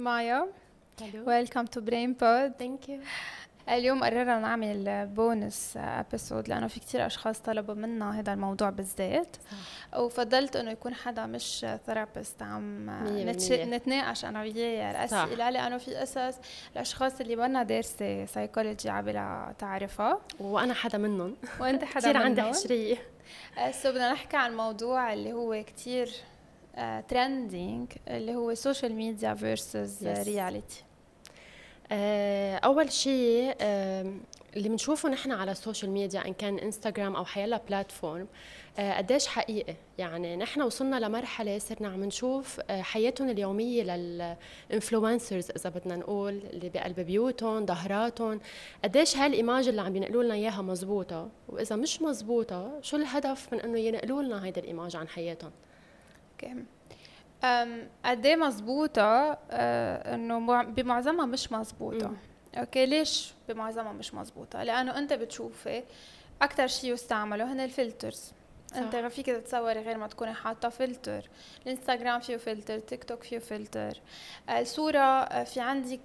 مايا welcome to برين بود thank you اليوم قررنا نعمل bonus episode لأنه في كتير أشخاص طلبوا منا هذا الموضوع بالذات. وفضلت إنه يكون حدا مش therapist عم نتش... نتناقش أنا وياه. الأسئلة لأنه في قصص الأشخاص اللي منا دارسه سايكولوجي عبالها تعرفها. وأنا حدا منهم. وأنت حدا كثير عندي منهم. حشريه so بدنا نحكي عن موضوع اللي هو كتير trending اللي هو social media versus. reality آه، أول شيء آه، اللي بنشوفه نحن على ال social media إن كان انستغرام أو حيلا platform آه، قديش حقيقي. يعني نحن وصلنا لمرحلة صرنا عم نشوف آه، حياتهم اليومية لل influencers إذا بدنا نقول اللي بقلب بيوتهم ظهراتهم. قديش هال image اللي عم ينقلوا لنا إياها مزبوطة؟ وإذا مش مزبوطة شو الهدف من إنه ينقلوا لنا هيدا ال image عن حياتهم؟ أم قديه مظبوطة آه، إنه مع- بمعظمها مش مظبوطة مم. أوكي ليش بمعظمها مش مظبوطة؟ لأنه أنت بتشوفي أكتر شيء يستعملوا هن ال filters أنت صح. فيك تتصوري غير ما تكوني حاطة فلتر الإنستغرام فيه فلتر تيك توك فيه فلتر الصورة آه، في عندك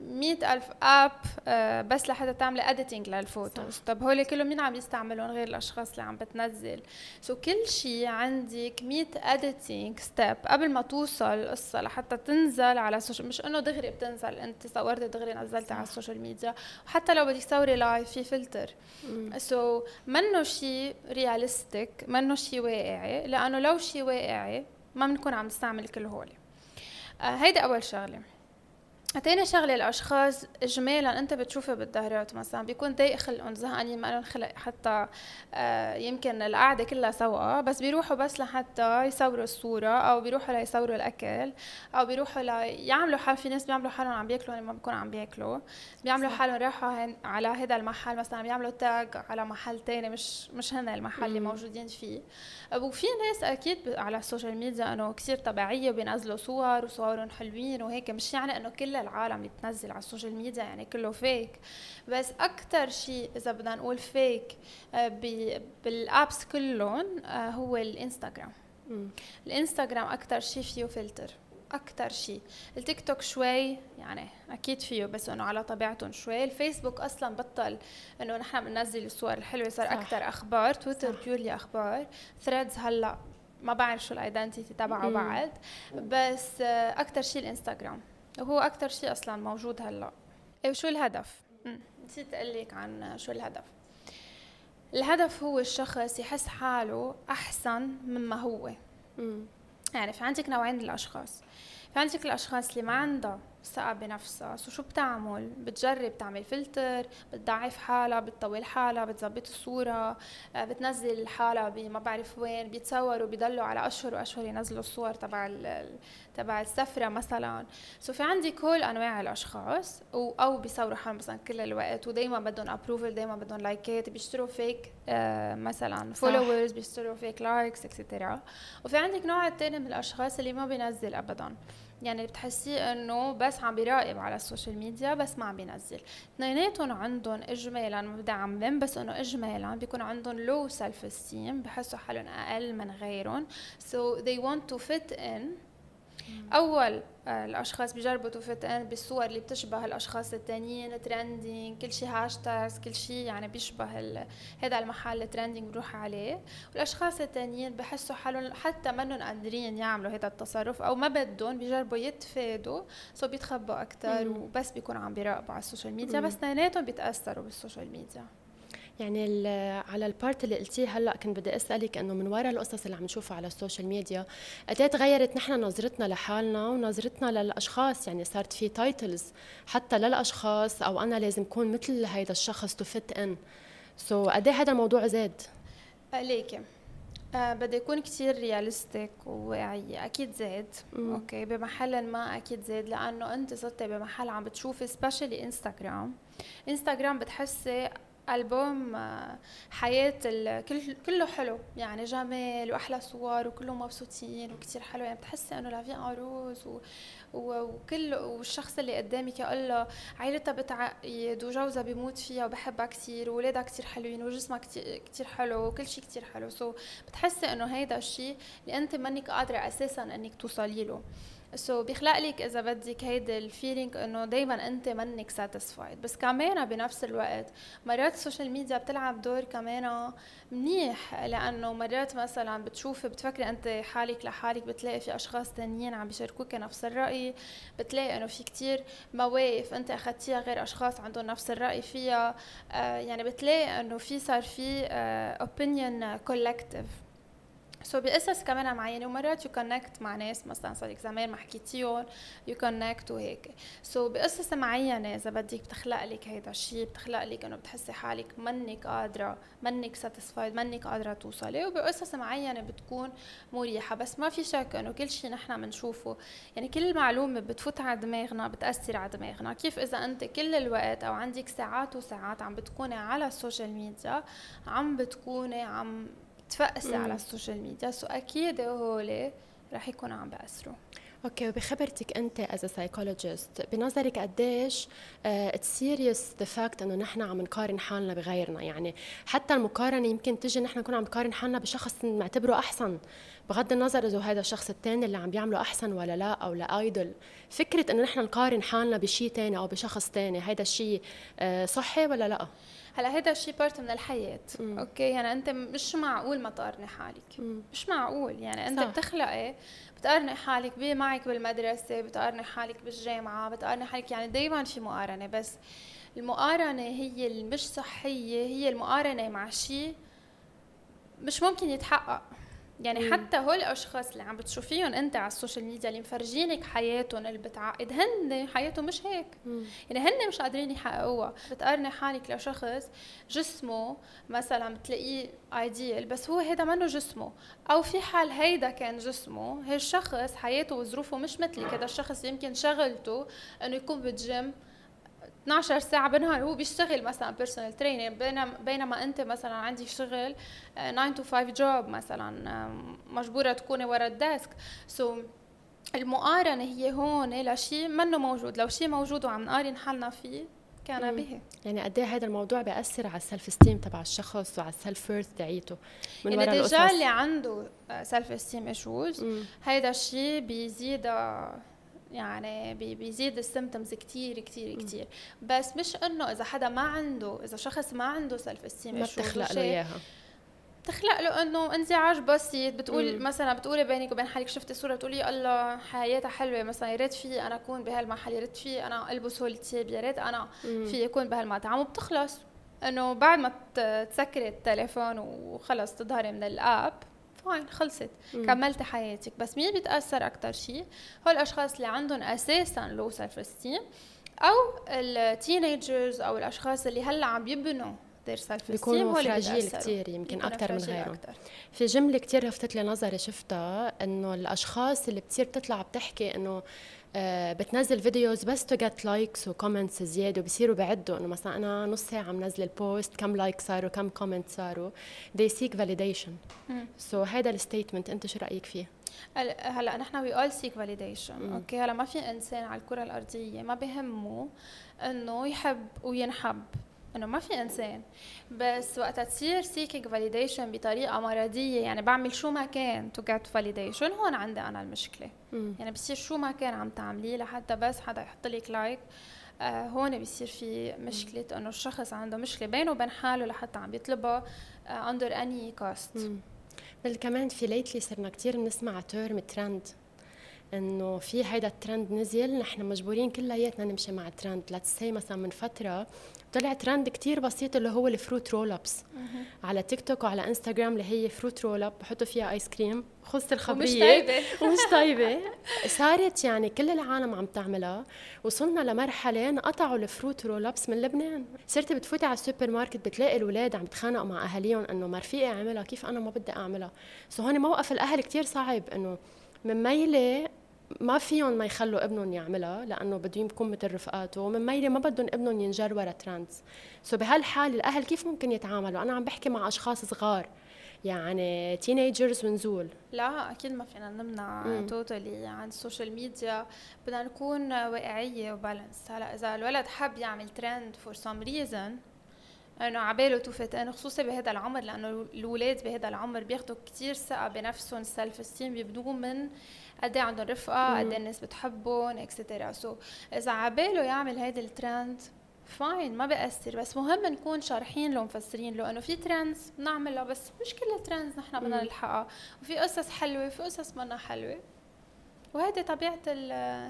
مئة ألف app آه، بس لحتى تعملي editing لل photos. طب هول كلهم مين عم يستعملون غير الأشخاص اللي عم بتنزل؟ so كل شيء عندك 100 editing step قبل ما توصل القصة لحتى تنزل على ال social مش إنه دغري بتنزل أنت صورتي دغري نزلتي على. ال social media وحتى لو بدك تصوري live في filter so, منه شيء realistic منه شيء واقعي لأنه لو شيء واقعي ما بنكون عم نستعمل كل هول آه هيدي أول شغلة. تاني شغلة الأشخاص اجمالا أنت بتشوفها بالظهرات مثلا بيكون ضايق خلقهم زهقانين ما لهم خلق حتى آه يمكن القعدة كلها سوا بس بيروحوا بس لحتى يصوروا الصورة أو بيروحوا ليصوروا الأكل أو بيروحوا ليعملوا حال في ناس بيعملوا حالهم عم بياكلوا لما بيكونوا عم بياكلوا بيعملوا. حالهم راحوا على هذا المحل مثلا بيعملوا tag على محل تاني مش مش هن المحل اللي. موجودين فيه وفي ناس أكيد على ال social media إنه كثير طبيعية وبينزلوا صور وصورهم حلوين وهيك مش يعني إنه العالم اللي بتنزل على ال social media يعني كله فيك بس أكثر شيء إذا بدنا نقول fake بال apps كلهم آه، هو الإنستغرام. الإنستغرام أكثر شيء فيه فلتر أكثر شيء التيك توك شوي يعني أكيد فيه بس إنه على طبيعتهم شوي الفيسبوك أصلا بطل إنه نحن بننزل الصور الحلوة صار. أكثر أخبار تويتر صح. purely أخبار ثريدز هلأ ما بعرف شو ال identity تبعه. بعد بس آه، أكثر شيء الإنستغرام وهو أكثر شيء أصلا موجود هلأ. إيه وشو الهدف؟ مم، نسيت أقول لك عن شو الهدف. الهدف هو الشخص يحس حاله أحسن مما هو. مم. يعني في عندك نوعين من الاشخاص في عندك الأشخاص اللي ما عندها ثقة بنفسها. so شو بتعمل؟ بتجرب تعمل فلتر بتضعف حالها بتطول حالها بتظبط الصورة آه، بتنزل حالها ما بعرف وين بيتصوروا بيضلوا على أشهر وأشهر ينزلوا الصور تبع تبع السفرة مثلا. so في عندي كل أنواع الأشخاص و- أو بيصوروا حالهم مثلا كل الوقت ودايما بدهم approval دايما بدهم لايكات بيشتروا fake آه مثلا. followers بيشتروا fake likes extra وفي عندك نوع التاني من الأشخاص اللي ما بينزل ابدا. يعني بتحسيه إنه بس عم بيراقب على السوشيال ميديا بس ما عم بينزل. اثنيناتهم عندهم اجمالا ما بدي اعمم بس إنه اجمالا بيكون عندهم low self-esteem بحسوا حالهم أقل من غيرهم. So they want to fit in أول آه، الأشخاص بيجربوا to fit in بالصور اللي بتشبه الأشخاص التانيين trending كل شيء hashtags كل شيء يعني بيشبه هذا المحل ال trending بروح عليه والأشخاص التانيين بحسوا حالهم حتى منهم قادرين يعملوا هذا التصرف أو ما بدهم بيجربوا يتفادوا so بيتخبوا أكثر. وبس بيكونوا عم بيراقبوا على السوشيال ميديا. بس اثنيناتهم بيتأثروا بالسوشيال ميديا يعني على ال part اللي قلتيه هلأ كنت بدي أسألك إنه من وراء القصص اللي عم نشوفها على السوشيال ميديا قد إيه تغيرت نحن نظرتنا لحالنا ونظرتنا للأشخاص؟ يعني صارت في titles حتى للأشخاص أو أنا لازم أكون مثل هيدا الشخص to fit in so قد إيه هذا الموضوع زاد؟ ليكي آه بدي يكون كتير realistic وواعية. أكيد زاد. مم. okay؟ بمحل ما أكيد زاد لأنه أنت صرتي بمحل عم بتشوفي specially انستغرام انستغرام بتحسي ألبوم حياة كل كله حلو يعني جمال وأحلى صور وكلهم مبسوطين وكتير حلو يعني بتحسي إنه fr: la vie en rose و... وكل والشخص اللي قدامك يقول له عائلتها بتعقد وجوزها بيموت فيها وبحبها كثير واولادها كثير حلوين وجسمها كثير حلو وكل شيء كثير حلو so بتحسي إنه هيدا الشيء اللي أنت منك قادرة أساسا إنك توصلي له. so بيخلق لك إذا بدك هيدي ال feeling إنه دائما أنت منك satisfied بس كمان بنفس الوقت. مرات السوشيال ميديا بتلعب دور كمان منيح لأنه مرات مثلا بتشوفي بتفكري أنت حالك لحالك بتلاقي في أشخاص تانيين عم بيشاركوك نفس الرأي. بتلاقي إنه في كتير مواقف أنت اخذتيها غير أشخاص عندهم نفس الرأي فيها. آه يعني بتلاقي إنه في صار في opinion collective so بقصص كمان معينه ومرات you connect مع ناس مثلا صار لك زمان ما حكيتيهم you connect وهيك. so بقصص معينة إذا بدك بتخلق لك هيدا الشيء بتخلق لك إنه بتحسي حالك منك قادرة منك satisfied منك قادرة توصلي. وبقصص معينة بتكون مريحة بس ما في شك إنه كل شيء نحن بنشوفه يعني كل معلومه بتفوت على دماغنا بتأثر على دماغنا. كيف إذا أنت كل الوقت أو عندك ساعات وساعات عم بتكوني على السوشيال ميديا عم بتكوني عم تفقسي على السوشيال ميديا so أكيد هول رح يكونوا عم بأثروا okay وبخبرتك أنت as psychologist بنظرك قديش it's serious the fact إنه نحن عم نقارن حالنا بغيرنا؟ يعني حتى المقارنة يمكن تجي نحن نكون عم نقارن حالنا بشخص نعتبره أحسن. بغض النظر إذا هذا الشخص الثاني اللي عم بيعمله أحسن ولا لا أو ال idea فكرة إنه نحن نقارن حالنا بشيء ثاني أو بشخص ثاني هذا الشيء آه، صحي ولا لا؟ هلا هيدا الشيء part من الحياة. مم. okay يعني أنت مش معقول ما تقارني حالك. مم. مش معقول. يعني أنت صح. بتخلقي بتقارني حالك معك بالمدرسة بتقارني حالك بالجامعة بتقارني حالك يعني دائما في مقارنة بس المقارنة هي المش صحية هي المقارنة مع شيء مش ممكن يتحقق. يعني مم. حتى هول الأشخاص اللي عم بتشوفيهم أنت على السوشيال ميديا اللي مفرجينك حياتهم اللي بتعقد هن حياتهم مش هيك مم. يعني هن مش قادرين يحققوها بتقارني حالك لشخص جسمه مثلا بتلاقيه fr: idéal بس هو هيدا منه جسمه أو في حال هيدا كان جسمه هالشخص الشخص حياته وظروفه مش مثلك هذا الشخص يمكن شغلته إنه يكون بالجيم 12 ساعة بالنهار هو بيشتغل مثلا personal trainer بينما بينما أنت مثلا عندك شغل 9 to 5 job مثلا آه، مجبورة تكوني ورا ال desk. so المقارنة هي هون لشيء منه موجود. لو شيء موجود وعم نقارن حالنا فيه كان به. يعني قد إيه هذا الموضوع بيأثر على ال self-esteem تبع الشخص وعلى ال self-worth تاعيته؟ من يعني الرجال اللي عنده self-esteem issues هيدا الشيء بيزيد يعني بيزيد ال symptoms كتير كتير كتير. بس مش إنه إذا حدا ما عنده إذا شخص ما عنده self-esteem ما بتخلق له إياها. بتخلق له إنه انزعاج بسيط. بتقول مم. مثلا بتقولي بينك وبين حالك شفتي صورة بتقولي الله حياتها حلوة مثلا يا ريت في أنا أكون بهالمحل يا ريت في أنا ألبس هول الثياب يا ريت أنا في أكون بهالمطعم وبتخلص. إنه بعد ما تسكري التليفون وخلص تظهري من ال app fine خلصت. مم. كملتي حياتك. بس مين بيتاثر أكثر شيء هو الأشخاص اللي عندهم أساسا low self esteem أو ال teenagers أو الأشخاص اللي هلأ عم يبنوا their self بيكونوا fragile كثير يمكن أكثر من غيرهم. أكتر. في جملة كثير لفتت لي نظري شفتها إنه الأشخاص اللي بتصير بتطلع بتحكي إنه بتنزل videos بس to get likes و comments زيادة وبصيروا بعدوا إنه مثلا أنا نص ساعة منزله ال post كم like صاروا كم comment صاروا. They seek validation. so هذا ال statement أنت شو رأيك فيه؟ هلا نحن we all seek validation okay هلا ما في إنسان على الكرة الأرضية ما بهمه إنه يحب وينحب. انه ما في إنسان. بس وقتها تصير seeking validation بطريقة مرضية. يعني بعمل شو ما كان to get validation هون عندي أنا المشكلة. مم. يعني بصير شو ما كان عم تعمليه لحتى بس حدا يحط لك like آه هون بصير في مشكلة إنه الشخص عنده مشكلة بينه وبين حاله لحتى عم يطلبها under any cost بل كمان في lately صرنا كثير بنسمع term trend إنه في هيدا الترند نزل نحن مجبورين كلياتنا نمشي مع ال trend. let's مثلا من فترة طلع ترند كتير بسيط اللي هو ال fruit roll ups على تيك توك وعلى إنستغرام اللي هي fruit roll up بحطوا فيها ice cream. خلصت الخبرية. ومش طيبه ومش طيبه صارت يعني كل العالم عم تعملها. وصلنا لمرحلة انقطعوا ال fruit roll ups من لبنان. صرتي بتفوتي على السوبر ماركت بتلاقي الاولاد عم يتخانقوا مع أهاليهم إنه ما رفيقي أعملها؟ كيف أنا ما بدي أعملها؟ so هون موقف الأهل كتير صعب إنه من ميلة ما فيهم ما يخلوا ابنهم يعملها لأنه بدهم يكون مثل رفقاته. ومن ميلة ما بدهم ابنهم ينجر ورا trends so بهالحال الأهل كيف ممكن يتعاملوا؟ أنا عم بحكي مع أشخاص صغار يعني teenagers ونزول. لا أكيد ما فينا نمنع totally عن ال social media بدنا نكون واقعية و balance. هلا إذا الولد حب يعمل trend for some reason أنه عباله توفت. ان خصوصي بهذا العمر لأنه الاولاد بهذا العمر بياخذوا كثير ثقة بنفسهم ال self esteem بيبنوه من قد إيه عندهم رفقة قد إيه الناس بتحبهم etcetera so إذا عباله يعمل هيدي ال trend fine ما بيأثر. بس مهم نكون شارحين له مفسرين له إنه في trends بنعملها بس مش كل ال trends نحن بدنا نلحقها. وفي قصص حلوة وفي قصص منا حلوة. وهيدي طبيعة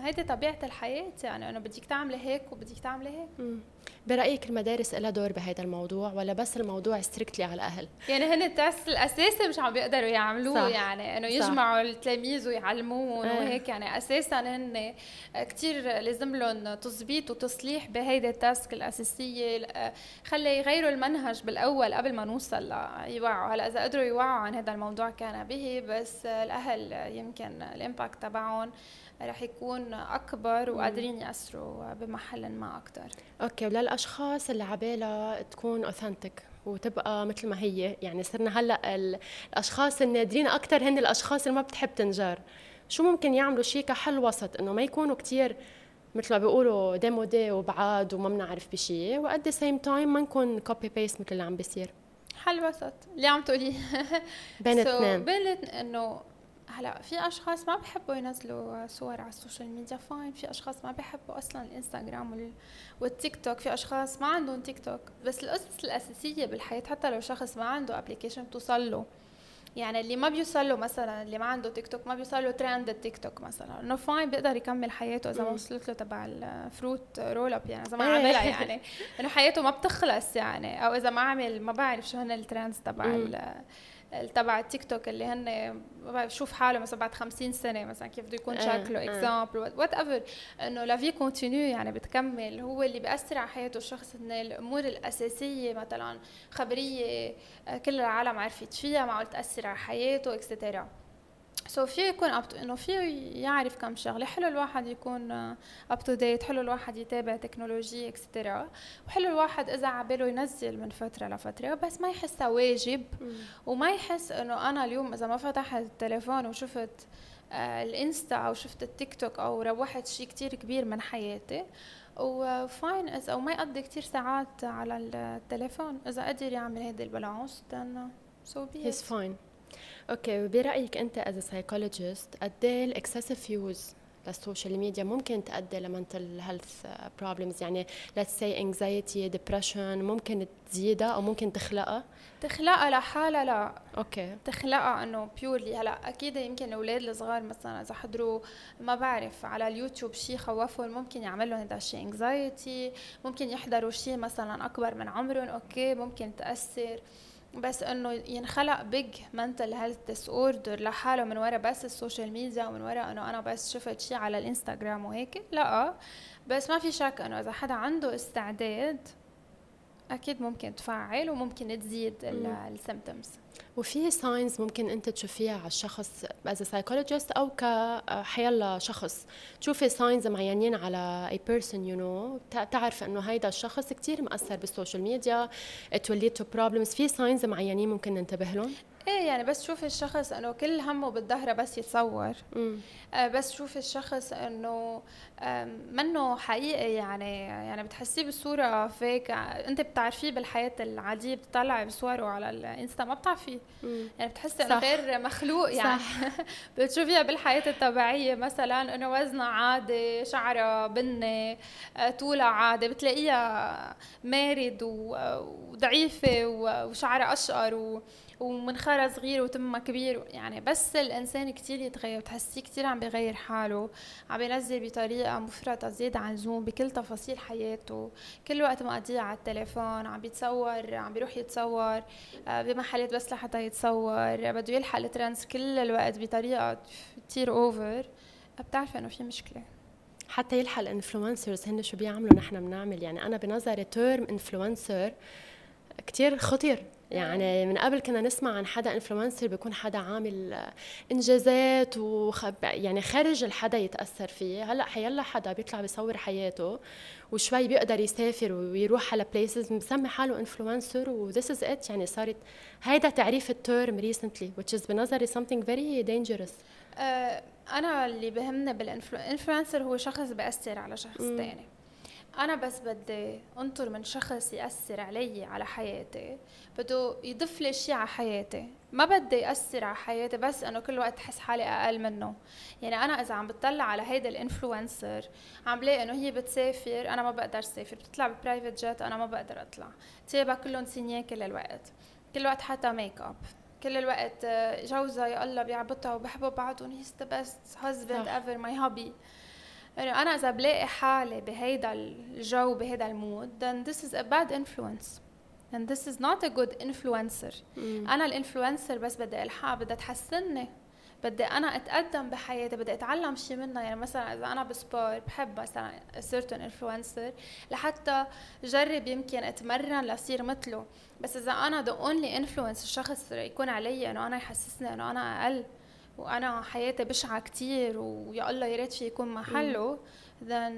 هيدي طبيعة الحياة يعني إنه بدك تعملي هيك وبدك تعملي هيك. برأيك المدارس لها دور بهذا الموضوع ولا بس الموضوع strictly على الأهل يعني هن ال task الأساسي مش عم بيقدروا يعملوه صح. يعني إنه يجمعوا التلاميذ ويعلموهم آه. وهيك يعني أساسا هن كثير لازم لهم تظبيط وتصليح بهيدي ال task الأساسية خلي يغيروا المنهج بالأول قبل ما نوصل ليوعوا هلأ إذا قدروا يوعوا عن هذا الموضوع كان بها بس الأهل يمكن ال impact تبعهم رح يكون أكبر وقادرين يأثروا بمحل ما أكثر okay وللاشخاص اللي عبالها تكون authentic وتبقى مثل ما هي. يعني صرنا هلأ الأشخاص النادرين أكثر هن الأشخاص اللي ما بتحب تنجر. شو ممكن يعملوا شيء كحل وسط؟ إنه ما يكونوا كثير مثل ما بيقولوا démodé وبعاد وما بنعرف بشيء the same time ما نكون copy paste مثل اللي عم بيصير. حل وسط اللي عم تقوليه. بين الاثنين بين إنه هلا في أشخاص ما بحبوا ينزلوا صور على ال social media fine. في أشخاص ما بحبوا أصلا الإنستغرام والتيك توك. في أشخاص ما عندهم تيك توك. بس القصص الأساسية بالحياة حتى لو شخص ما عنده application بتوصل له يعني اللي ما بيوصل له مثلا اللي ما عنده تيك توك ما بيوصل له ترند التيك توك مثلا. إنه fine بيقدر يكمل حياته إذا ما وصلت له تبع ال fruit roll up يعني إذا ما عملها يعني. إنه حياته ما بتخلص يعني. أو إذا ما عمل ما بعرف شو هن ال trends تبع تبع التيك توك اللي هن بشوف حاله مثلا بعد 50 سنة مثلا كيف بده يكون آه، شكله example whatever إنه لا في continue يعني بتكمل. هو اللي بياثر على حياته الشخص إن الأمور الأساسية مثلا خبرية آه، كل العالم عرفت فيها معقول تأثر على حياته etcetera so في يكون up إنه في يعرف كم شغلة. حلو الواحد يكون up to date حلو الواحد يتابع تكنولوجيا etcetera وحلو الواحد إذا عباله ينزل من فترة لفترة بس ما يحسها واجب. وما يحس إنه أنا اليوم إذا ما فتحت التليفون وشفت آه الإنستا أو شفت التيك توك أو راحت شيء كتير كبير من حياتي و fine اذا وما يقضي كتير ساعات على التليفون. إذا قدر يعمل هيدي ال balance then so be it. He's fine. okay وبرايك أنت as psychologist قد إيه ال excessive use لل social media ممكن تؤدي ل mental health problems يعني let's say anxiety depression ممكن تزيدها أو ممكن تخلقها؟ تخلقها لحالها لا. okay تخلقها إنه purely هلأ أكيد يمكن الأولاد الصغار مثلا إذا حضروا ما بعرف على اليوتيوب شيء خوفهم ممكن يعمل لهم هذا الشيء anxiety ممكن يحضروا شيء مثلا أكبر من عمرهم okay ممكن تأثر. بس إنه ينخلق big mental health disorder لحاله من ورا بس ال social media ومن ورا إنه أنا بس شفت شيء على الإنستغرام وهيك. لا بس ما في شك إنه إذا حدا عنده استعداد أكيد ممكن تفعل وممكن تزيد ال symptoms وفي signs ممكن أنت تشوفيها على الشخص as psychologist أو كحيلا شخص. تشوفي signs معينين على اي person you know تعرف إنه هيدا الشخص كثير مأثر بال social media to lead to problems في signs معينين ممكن ننتبه لهم؟ إيه يعني بس شوف الشخص إنه كل همه بالظهر بس يتصور. آه بس شوف الشخص إنه منه حقيقي يعني يعني بتحسيه بصورة فيك أنت بتعرفيه بالحياة العادية بتطلعي بصوره على الإنستا ما بتعرفيه. يعني بتحسي إنه غير مخلوق يعني. بتشوفيها بالحياة الطبيعية مثلا إنه وزنها عادي شعرها بني آه، طولها عادي. بتلاقيها مارد وضعيفة وشعرها أشقر ومنخرة صغير وتمها كبير يعني بس الإنسان كتير يتغير بتحسيه كتير عم بيغير حاله. عم بينزل بطريقة مفرطة زيادة عن اللزوم بكل تفاصيل حياته. كل وقت مقضيه على التليفون عم بيتصور عم بيروح يتصور آه، بمحلات بس لحتى يتصور بده يلحق ال trends كل الوقت بطريقة كتير over بتعرفي إنه في مشكلة. حتى يلحق ال influencers هن شو بيعملوا نحن بنعمل. يعني أنا بنظري term influencer كتير خطير. يعني من قبل كنا نسمع عن حدا influencer بيكون حدا عامل إنجازات وخ... يعني خارج الحدا يتأثر فيه. هلأ حيلا حدا بيطلع بيصور حياته وشوي بيقدر يسافر ويروح على places مسمي حاله influencer و this is it يعني صارت هيدا تعريف ال term recently which is بنظري something very dangerous. uh, أنا اللي بهمنا بال influencer هو شخص بياثر على شخص ثاني أنا بس بدي أنطر من شخص يأثر علي على حياتي. بده يضيف لي شيء على حياتي. ما بدي ياثر على حياتي بس إنه كل وقت احس حالي أقل منه. يعني أنا إذا عم بتطلع على هيدا ال influencer عم بلاقي إنه هي بتسافر أنا ما بقدر اسافر بتطلع ب private jet أنا ما بقدر أطلع. تيابها كلهم signé كل الوقت. كل الوقت حتى ميك اب كل الوقت آه، جوزها يا الله بيعبطها وبحبوا بعضهم. he's the best husband ever my hubby انه أنا إذا بلاقي حالي بهيدا الجو بهيدا ال mood then this is a bad influence. And this is not a good influencer. مم. أنا ال influencer بس بدي ألحق بدها تحسنني بدي أنا أتقدم بحياتي بدي أتعلم شيء منها. يعني مثلا إذا أنا ب sport بحب مثلا certain influencer لحتى جرب يمكن أتمرن لأصير مثله. بس إذا أنا the only influence الشخص يكون علي إنه أنا يحسسني إنه أنا أقل. وأنا حياتي بشعة كتير ويا الله يا ريت في يكون محله then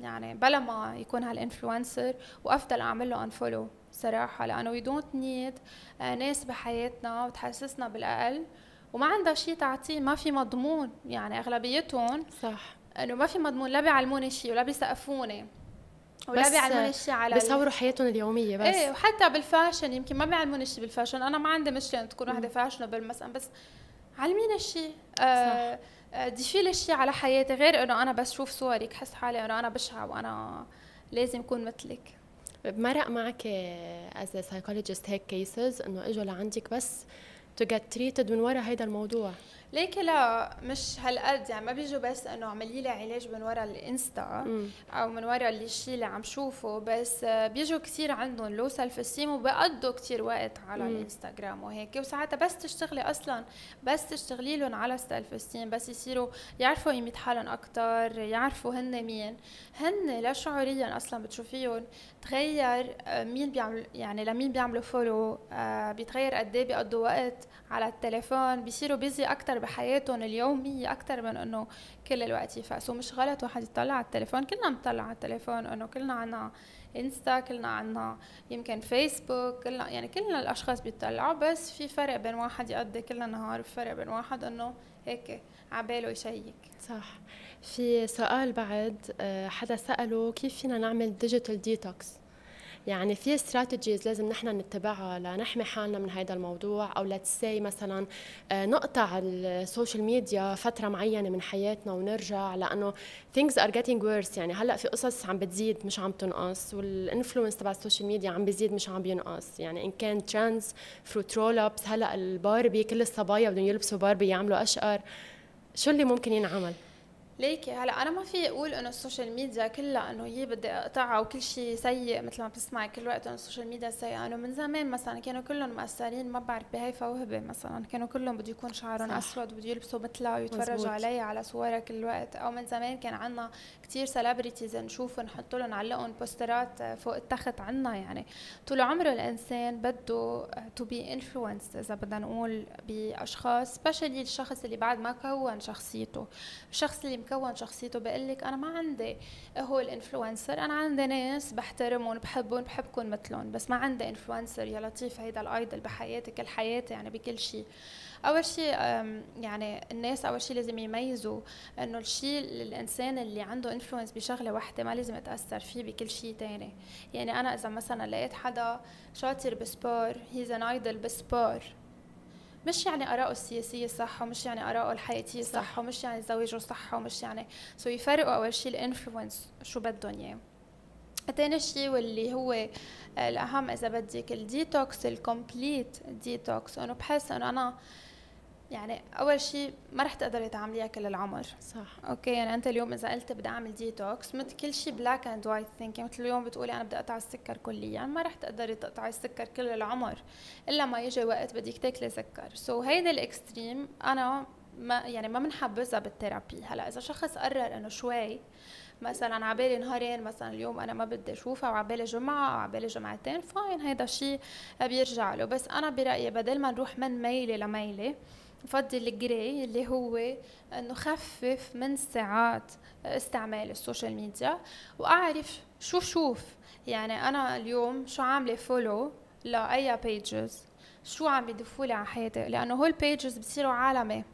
يعني بلا ما يكون هال influencer وأفضل أعمل له unfollow صراحة لأنه we don't need ناس بحياتنا وتحسسنا بالأقل وما عندها شيء تعطيه ما في مضمون يعني أغلبيتهم صح. إنه ما في مضمون لا بيعلموني شيء ولا بيسقفوني ولا بيعلموني شيء على بيصوروا حياتهم اليومية بس. إيه وحتى بال fashion يمكن ما بيعلموني شيء بال fashion أنا ما عندي مشكلة تكون وحده fashionable مثلا بس علمينا الشيء آه ضيفي لي شيء على حياتي غير إنه أنا بس شوف صورك حس حالي إنه أنا بشعة وأنا لازم أكون مثلك. مرق معك as psychologist هيك cases إنه إجوا لعندك بس to get treated من وراء هيدا الموضوع؟ ليكي لا مش هالقد يعني ما بيجوا بس إنه اعملي لي علاج من وراء الإنستا أو من وراء الشيء اللي عم شوفه بس بيجوا كثير عندهم low self-esteem وبيقضوا كثير وقت على مم. الإنستغرام وهيك وساعتها بس تشتغلي أصلا بس تشتغلي لهم على ال self-esteem بس يصيروا يعرفوا قيمه حالهم أكثر يعرفوا هن مين هن لا شعوريا أصلا بتشوفيهم تغير آه، مين بيعمل يعني لمين بيعملوا follow آه بيتغير قد إيه بيقضوا وقت على التليفون بيصيروا busy أكثر بحياتهم اليومية أكثر من إنه كل الوقت يفقسوا مش غلط واحد يطلع على التليفون. كلنا بنطلع على التليفون إنه كلنا عنا انستا كلنا عنا يمكن فيسبوك كلنا يعني كلنا الأشخاص بيطلعوا. بس في فرق بين واحد يقضي كل النهار وفرق بين واحد إنه هيك عباله ي check. صح. في سؤال بعد آه، حدا سأله كيف فينا نعمل digital detox يعني في strategies لازم نحن نتبعها لنحمي حالنا من هذا الموضوع أو let's say مثلا آه، نقطع ال social media فترة معينة من حياتنا ونرجع لأنه things are getting worse. يعني هلأ في قصص عم بتزيد مش عم تنقص وال influence تبع ال social media عم بيزيد مش عم بينقص. يعني إن كان trends Fruit Roll-Ups هلأ الباربي كل الصبايا بدهم يلبسوا باربي يعملوا أشقر. شو اللي ممكن ينعمل؟ ليكي؟ هلا أنا ما في أقول إنه ال social media كلها إنه هي بدي أقطعها وكل شيء سيء مثل ما بتسمعي كل وقت إنه ال social media سيئة. انه من زمان مثلا كانوا كلهم مأثرين ما بعرف بهيفا وهبة مثلا كانوا كلهم بده يكون شعرهم أسود وبده يلبسوا مثلها ويتفرجوا عليها على صورها كل الوقت أو من زمان كان عندنا كثير celebrities نشوفهم نحط لهم نعلقهم بوسترات فوق التخت عنا يعني. طول عمره الإنسان بده to be influenced إذا بدنا نقول بأشخاص specially الشخص اللي بعد ما كون شخصيته. الشخص اللي مكون شخصيته بقول لك أنا ما عندي هو ال influencer أنا عندي ناس بحترمهم بحبهم بحبكم مثلهم بس ما عندي influencer يا لطيف هيدا ال idol بحياتي كل حياتي يعني بكل شيء. أول شيء يعني الناس أول شيء لازم يميزوا إنه الشيء الإنسان اللي عنده influence بشغلة واحدة ما لازم يتأثر فيه بكل شيء تاني. يعني أنا إذا مثلا لقيت حدا شاطر ب sport he's an idol ب sport مش يعني آراءه السياسية صح ومش يعني آراءه الحياتية صح, صح ومش يعني زواجه صح ومش يعني. so يفرقوا أول شيء ال influence شو بدهم إياه. تاني شيء واللي هو الأهم إذا بدك ال detox ال complete detox إنه بحس إنه أنا يعني أول شيء ما رح تقدري تعمليها كل العمر. صح. okay يعني أنت اليوم إذا قلت بدي أعمل ديتوكس مثل كل شيء black and white thinking مثل اليوم بتقولي أنا بدي أقطع السكر كليا ما رح تقدري تقطعي السكر كل العمر إلا ما يجي وقت بدك تاكلي سكر. so هيدا ال extreme أنا ما يعني ما بنحبذها بال therapy. هلأ إذا شخص قرر إنه شوي مثلا عبالي نهارين مثلا اليوم أنا ما بدي أشوفها وعبالي جمعة أو عبالي جمعتين fine هيدا الشيء بيرجع له. بس أنا برأيي بدل ما نروح من ميلة لميلة بفضل ال gray اللي هو انه خفف من ساعات استعمال ال social media وأعرف شو شوف. يعني أنا اليوم شو عاملة follow لأي pages شو عم يضيفوا لي على حياتي؟ لأنه هول pages بصيروا عالمي.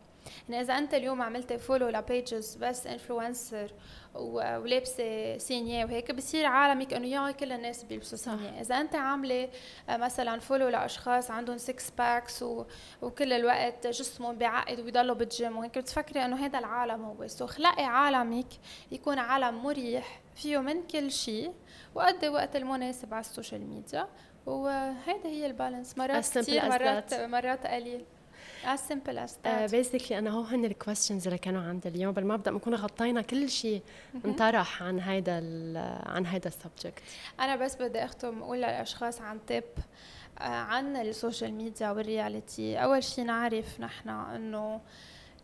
يعني إذا أنت اليوم عملت follow ل pages بس influencer ولابسه signé وهيك بصير عالمك إنه يا كل الناس بيلبسوا signé. إذا أنت عاملة آه، مثلا follow لأشخاص عندهم six packs و... وكل الوقت جسمهم بيعقد وبيضلوا بالجيم وهيك بتفكري إنه هذا العالم هو. so خلقي عالمك يكون عالم مريح فيه من كل شيء وقضي وقت المناسب على ال social media. وهيدا هي ال balance. مرات كثير مرات مرات قليل. As simple as that. Basically uh, أنا هو هن الكويستشنز اللي كانوا عندي اليوم. بالمبدأ بنكون غطينا كل شيء انطرح عن هيدا عن هيدا ال subject أنا بس بدي أختم أقول للأشخاص عن tip uh, عن ال social media وال reality أول شيء نعرف نحن إنه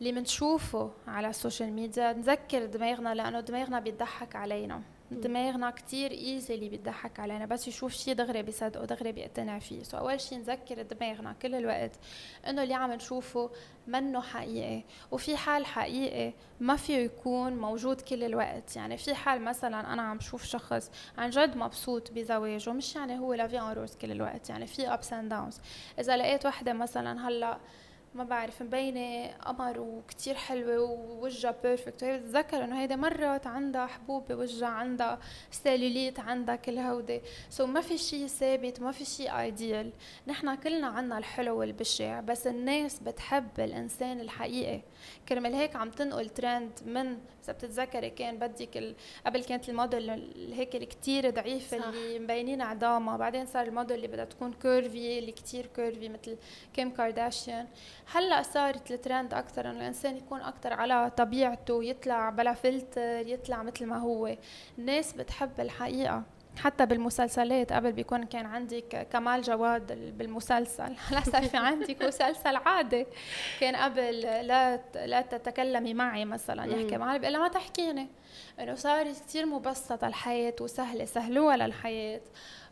اللي بنشوفه على ال social media نذكر دماغنا لأنه دماغنا بيضحك علينا. دماغنا كتير اللي بيضحك علينا. بس يشوف شيء دغري بيصدقه دغري بيقتنع فيه. so أول شيء نذكر دماغنا كل الوقت إنه اللي عم نشوفه منه حقيقي. وفي حال حقيقي ما فيه يكون موجود كل الوقت. يعني في حال مثلا أنا عم شوف شخص عن جد مبسوط بزواجه مش يعني هو la vie en rose كل الوقت. يعني في ups and downs إذا لقيت وحدة مثلا هلأ ما بعرف مبينة قمر وكتير حلوة ووجهها perfect وهي بتتذكر إنه هيدا مرات عندها حبوب بوجهها عندها سيلوليت عندها كل هودي. so ما في شيء ثابت ما في شيء idéal نحن كلنا عنا الحلو والبشع بس الناس بتحب الإنسان الحقيقي. كرمال هيك عم تنقل ترند من إذا بتتذكري كان بدك. قبل كانت الموديل هيك اللي كثير ضعيفه. اللي مبينين عظامها بعدين صار الموديل اللي بدها تكون curvy اللي كثير curvy مثل كيم كارداشيان هلأ صارت الترند أكثر إنه الإنسان يكون أكثر على طبيعته يطلع بلا فلتر يطلع مثل ما هو. الناس بتحب الحقيقة. حتى بالمسلسلات قبل بيكون كان عندك كمال جواد بالمسلسل. هلا صار في عندك مسلسل عادي. كان قبل لا لا تتكلمي معي مثلا يحكي معي بيقول ما تحكيني. إنه صارت كثير مبسطه الحياة وسهلة سهلوها للحياة.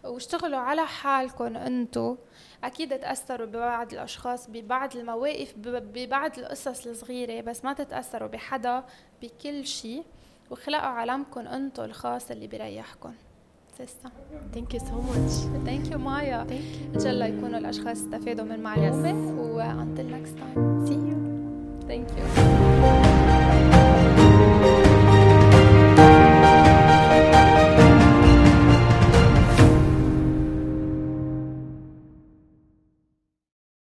واشتغلوا على حالكم أنتم أكيد تأثروا ببعض الأشخاص ببعض المواقف ببعض القصص الصغيرة بس ما تتأثروا بحدا بكل شيء. وخلقوا عالمكم أنتم الخاص اللي بيريحكم that's it thank you so much thank you مايا ان شاء الله يكونوا الأشخاص استفادوا من معلومه و until next time. See you. Thank you.